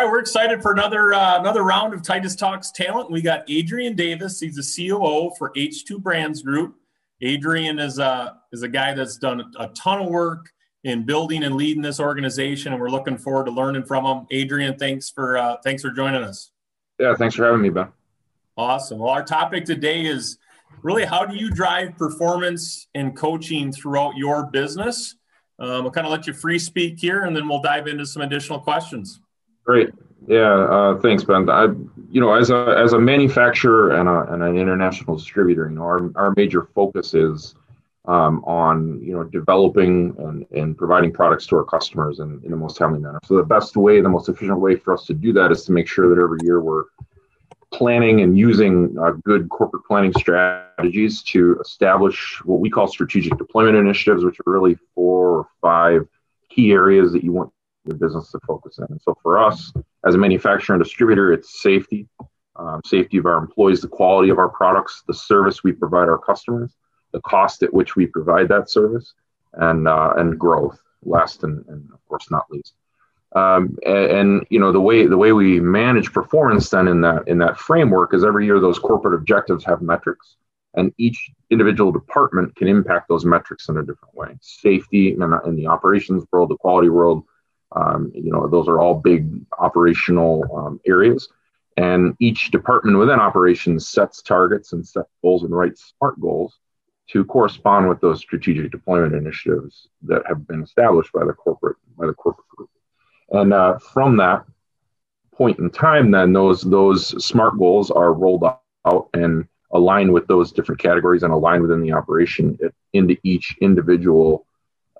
right, we're excited for another uh, another round of Titus Talks Talent. We got Adrian Davis. He's the COO for H2 Brands Group. Adrian is a is a guy that's done a ton of work in building and leading this organization, and we're looking forward to learning from him. Adrian, thanks for uh, thanks for joining us. Yeah, thanks for having me, Ben. Awesome. Well, our topic today is really how do you drive performance and coaching throughout your business? Um, I'll kind of let you free speak here, and then we'll dive into some additional questions. Great. Yeah. Uh, thanks, Ben. I, you know, as a as a manufacturer and, a, and an international distributor, you know, our our major focus is um, on you know developing and, and providing products to our customers in, in the most timely manner. So the best way, the most efficient way for us to do that is to make sure that every year we're planning and using uh, good corporate planning strategies to establish what we call strategic deployment initiatives, which are really four or five key areas that you want your business to focus in. And so for us, as a manufacturer and distributor, it's safety, um, safety of our employees, the quality of our products, the service we provide our customers, the cost at which we provide that service, and uh, and growth. Last and, and of course not least. Um, and, and, you know the way the way we manage performance then in that in that framework is every year those corporate objectives have metrics and each individual department can impact those metrics in a different way safety in, in the operations world the quality world um, you know, those are all big operational um, areas. And each department within operations sets targets and sets goals and writes SMART goals to correspond with those strategic deployment initiatives that have been established by the corporate by the corporate group. And uh, from that point in time, then those those SMART goals are rolled out and aligned with those different categories and aligned within the operation into each individual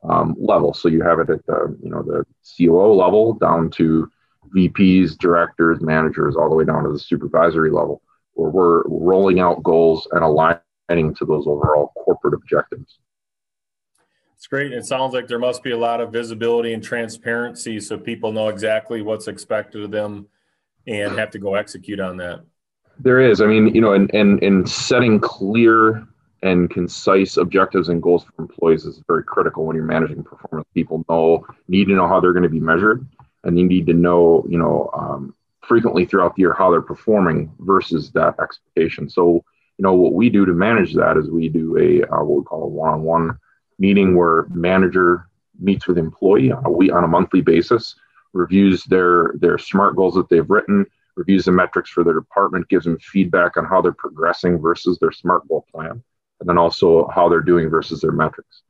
um, level. So you have it at the you know the COO level down to VPs, directors, managers, all the way down to the supervisory level, where we're rolling out goals and aligning to those overall corporate objectives. It's great. It sounds like there must be a lot of visibility and transparency so people know exactly what's expected of them and have to go execute on that. There is. I mean, you know, and and, and setting clear and concise objectives and goals for employees is very critical when you're managing performance. People know need to know how they're going to be measured, and you need to know, you know, um, frequently throughout the year how they're performing versus that expectation. So, you know, what we do to manage that is we do a uh, what we call a one-on-one meeting where manager meets with employee a week on a monthly basis, reviews their their smart goals that they've written, reviews the metrics for their department, gives them feedback on how they're progressing versus their smart goal plan and then also how they're doing versus their metrics.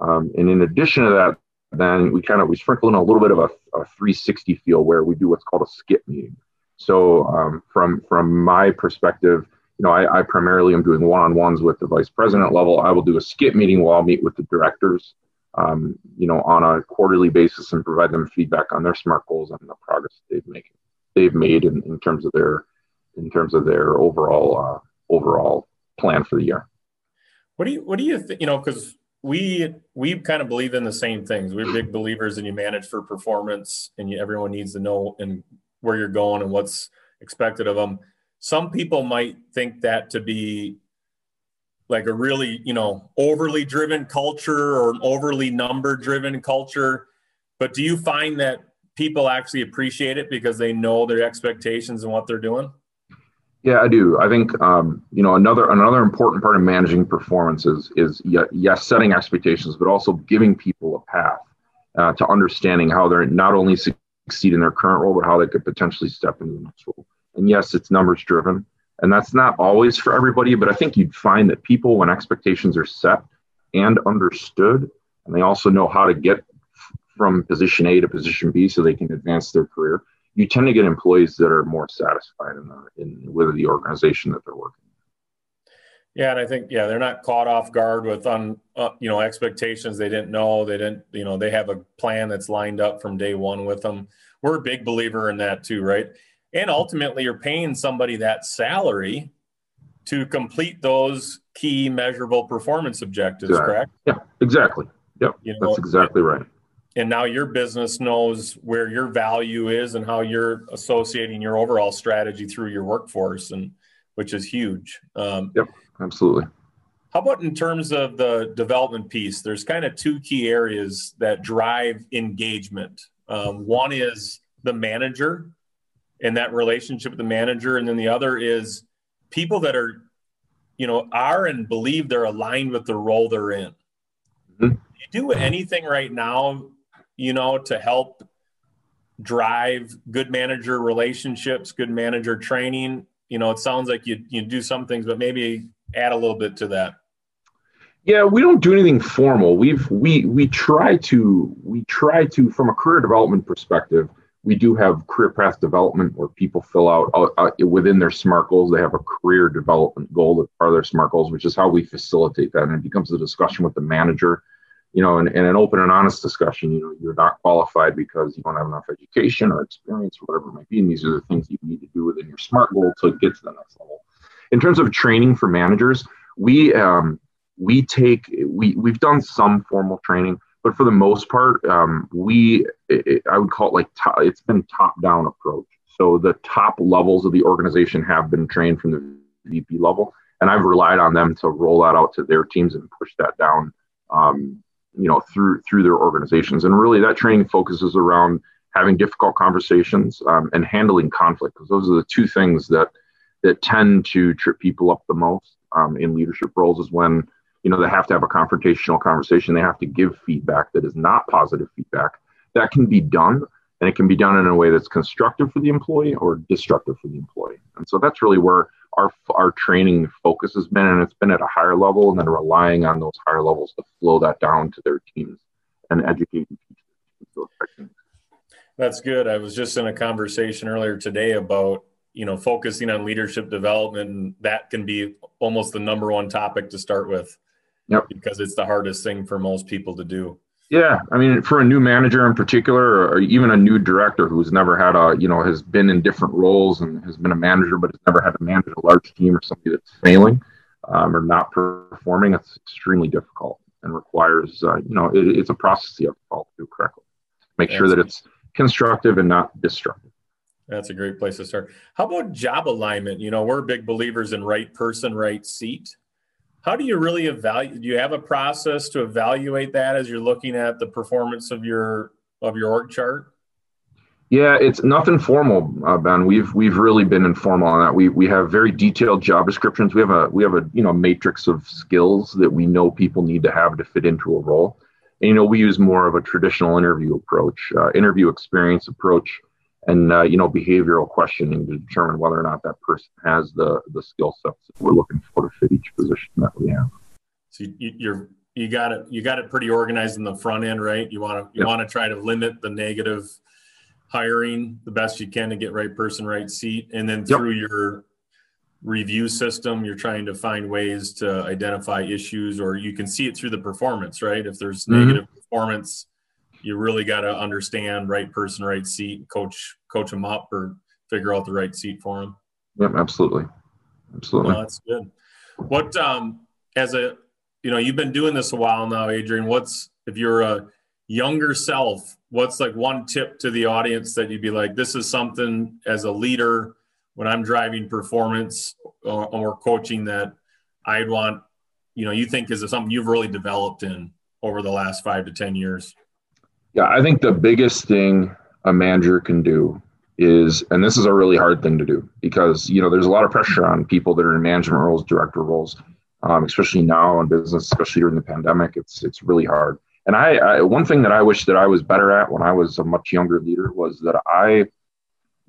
Um, and in addition to that, then we kind of we sprinkle in a little bit of a, a 360 feel where we do what's called a skip meeting. So um, from from my perspective, you know, I, I primarily am doing one-on-ones with the vice president level. I will do a skip meeting where I'll meet with the directors, um, you know, on a quarterly basis and provide them feedback on their SMART goals and the progress they've made they've made in, in terms of their in terms of their overall uh, overall plan for the year. What do you what do you think? You know, because we we kind of believe in the same things. We're big believers in you manage for performance, and you, everyone needs to know and where you're going and what's expected of them. Some people might think that to be like a really you know overly driven culture or an overly number driven culture. But do you find that people actually appreciate it because they know their expectations and what they're doing? Yeah, I do. I think um, you know another another important part of managing performance is is yes, setting expectations, but also giving people a path uh, to understanding how they're not only succeed in their current role, but how they could potentially step into the next role. And yes, it's numbers driven, and that's not always for everybody. But I think you'd find that people, when expectations are set and understood, and they also know how to get from position A to position B, so they can advance their career you tend to get employees that are more satisfied in, the, in with the organization that they're working. Yeah, and I think yeah, they're not caught off guard with on uh, you know expectations they didn't know they didn't you know they have a plan that's lined up from day one with them. We're a big believer in that too, right? And ultimately, you're paying somebody that salary to complete those key measurable performance objectives, exactly. correct? Yeah, exactly. Yep, you know, that's exactly right and now your business knows where your value is and how you're associating your overall strategy through your workforce and which is huge um, yep absolutely how about in terms of the development piece there's kind of two key areas that drive engagement um, one is the manager and that relationship with the manager. And then the other is people that are, you know, are and believe they're aligned with the role they're in. Mm-hmm. You do anything right now, you know, to help drive good manager relationships, good manager training. You know, it sounds like you you do some things, but maybe add a little bit to that. Yeah, we don't do anything formal. We've we we try to we try to from a career development perspective. We do have career path development where people fill out uh, uh, within their SMART goals. They have a career development goal that's part of their SMART goals, which is how we facilitate that. And it becomes a discussion with the manager you know, in, and an open and honest discussion, you know, you're not qualified because you don't have enough education or experience or whatever it might be. And these are the things you need to do within your SMART goal to get to the next level. In terms of training for managers, we um, we take we we've done some formal training, but for the most part, um, we it, I would call it like it's been top down approach. So the top levels of the organization have been trained from the VP level, and I've relied on them to roll that out to their teams and push that down um, you know through through their organizations. And really that training focuses around having difficult conversations um, and handling conflict because those are the two things that that tend to trip people up the most um, in leadership roles is when you know they have to have a confrontational conversation they have to give feedback that is not positive feedback. That can be done and it can be done in a way that's constructive for the employee or destructive for the employee. And so that's really where our our training focus has been, and it's been at a higher level, and then relying on those higher levels to flow that down to their teams and educate and teach those techniques. That's good. I was just in a conversation earlier today about you know focusing on leadership development, and that can be almost the number one topic to start with. Yep. Because it's the hardest thing for most people to do. Yeah, I mean, for a new manager in particular, or even a new director who's never had a, you know, has been in different roles and has been a manager, but has never had to manage a large team or somebody that's failing um, or not performing, it's extremely difficult and requires, uh, you know, it, it's a process you have to follow through correctly. Make sure that it's constructive and not destructive. That's a great place to start. How about job alignment? You know, we're big believers in right person, right seat how do you really evaluate do you have a process to evaluate that as you're looking at the performance of your of your org chart? Yeah it's nothing formal uh, ben. We've we've really been informal on that. We we have very detailed job descriptions. We have a we have a you know matrix of skills that we know people need to have to fit into a role. And you know we use more of a traditional interview approach uh, interview experience approach and uh, you know behavioral questioning to determine whether or not that person has the the skill sets that we're looking for to fit each position that we have. So you, you're you got it you got it pretty organized in the front end, right? You want to you yep. want to try to limit the negative hiring the best you can to get right person, right seat, and then through yep. your review system, you're trying to find ways to identify issues, or you can see it through the performance, right? If there's mm-hmm. negative performance you really got to understand right person, right seat, coach coach them up or figure out the right seat for them. Yep, absolutely, absolutely. Well, that's good. What um as a you know you've been doing this a while now, Adrian. What's if you're a younger self? What's like one tip to the audience that you'd be like, this is something as a leader when I'm driving performance or, or coaching that I'd want, you know, you think is something you've really developed in over the last five to ten years. Yeah, I think the biggest thing a manager can do is, and this is a really hard thing to do because you know there's a lot of pressure on people that are in management roles, director roles, um, especially now in business, especially during the pandemic. It's it's really hard. And I, I one thing that I wish that I was better at when I was a much younger leader was that I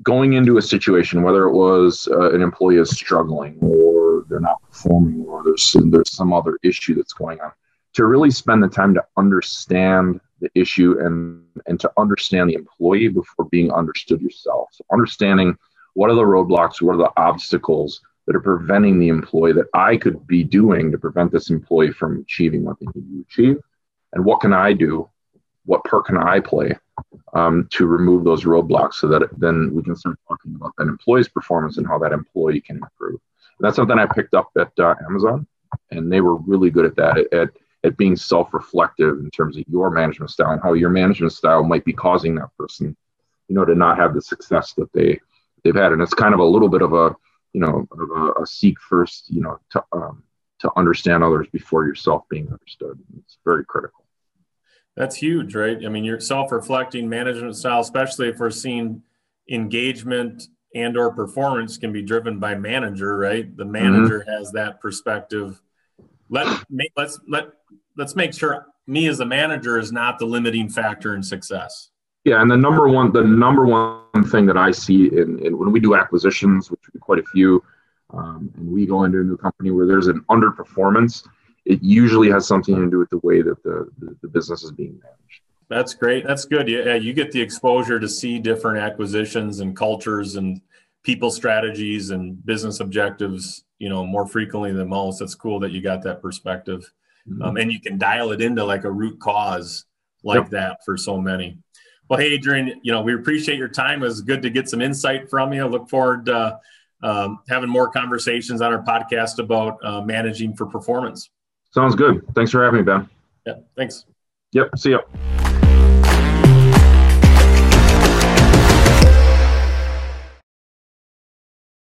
going into a situation, whether it was uh, an employee is struggling or they're not performing or there's there's some other issue that's going on, to really spend the time to understand the issue and and to understand the employee before being understood yourself. So understanding what are the roadblocks, what are the obstacles that are preventing the employee that I could be doing to prevent this employee from achieving what they need to achieve, and what can I do, what part can I play um, to remove those roadblocks so that then we can start talking about that employee's performance and how that employee can improve. And that's something I picked up at uh, Amazon, and they were really good at that. At, at at being self-reflective in terms of your management style and how your management style might be causing that person, you know, to not have the success that they they've had. And it's kind of a little bit of a, you know, of a, a seek first, you know, to um, to understand others before yourself being understood. It's very critical. That's huge, right? I mean, you're self-reflecting management style, especially if we're seeing engagement and or performance can be driven by manager, right? The manager mm-hmm. has that perspective. Let let's let let's make sure me as a manager is not the limiting factor in success. Yeah, and the number one the number one thing that I see in, in when we do acquisitions, which we do quite a few, um, and we go into a new company where there's an underperformance, it usually has something to do with the way that the, the, the business is being managed. That's great. That's good. Yeah, you get the exposure to see different acquisitions and cultures and people strategies and business objectives, you know, more frequently than most. That's cool that you got that perspective. Mm-hmm. Um, and you can dial it into like a root cause like yep. that for so many. Well, hey, Adrian, you know, we appreciate your time. It was good to get some insight from you. I Look forward to um, having more conversations on our podcast about uh, managing for performance. Sounds good. Thanks for having me, Ben. Yeah, thanks. Yep. See you.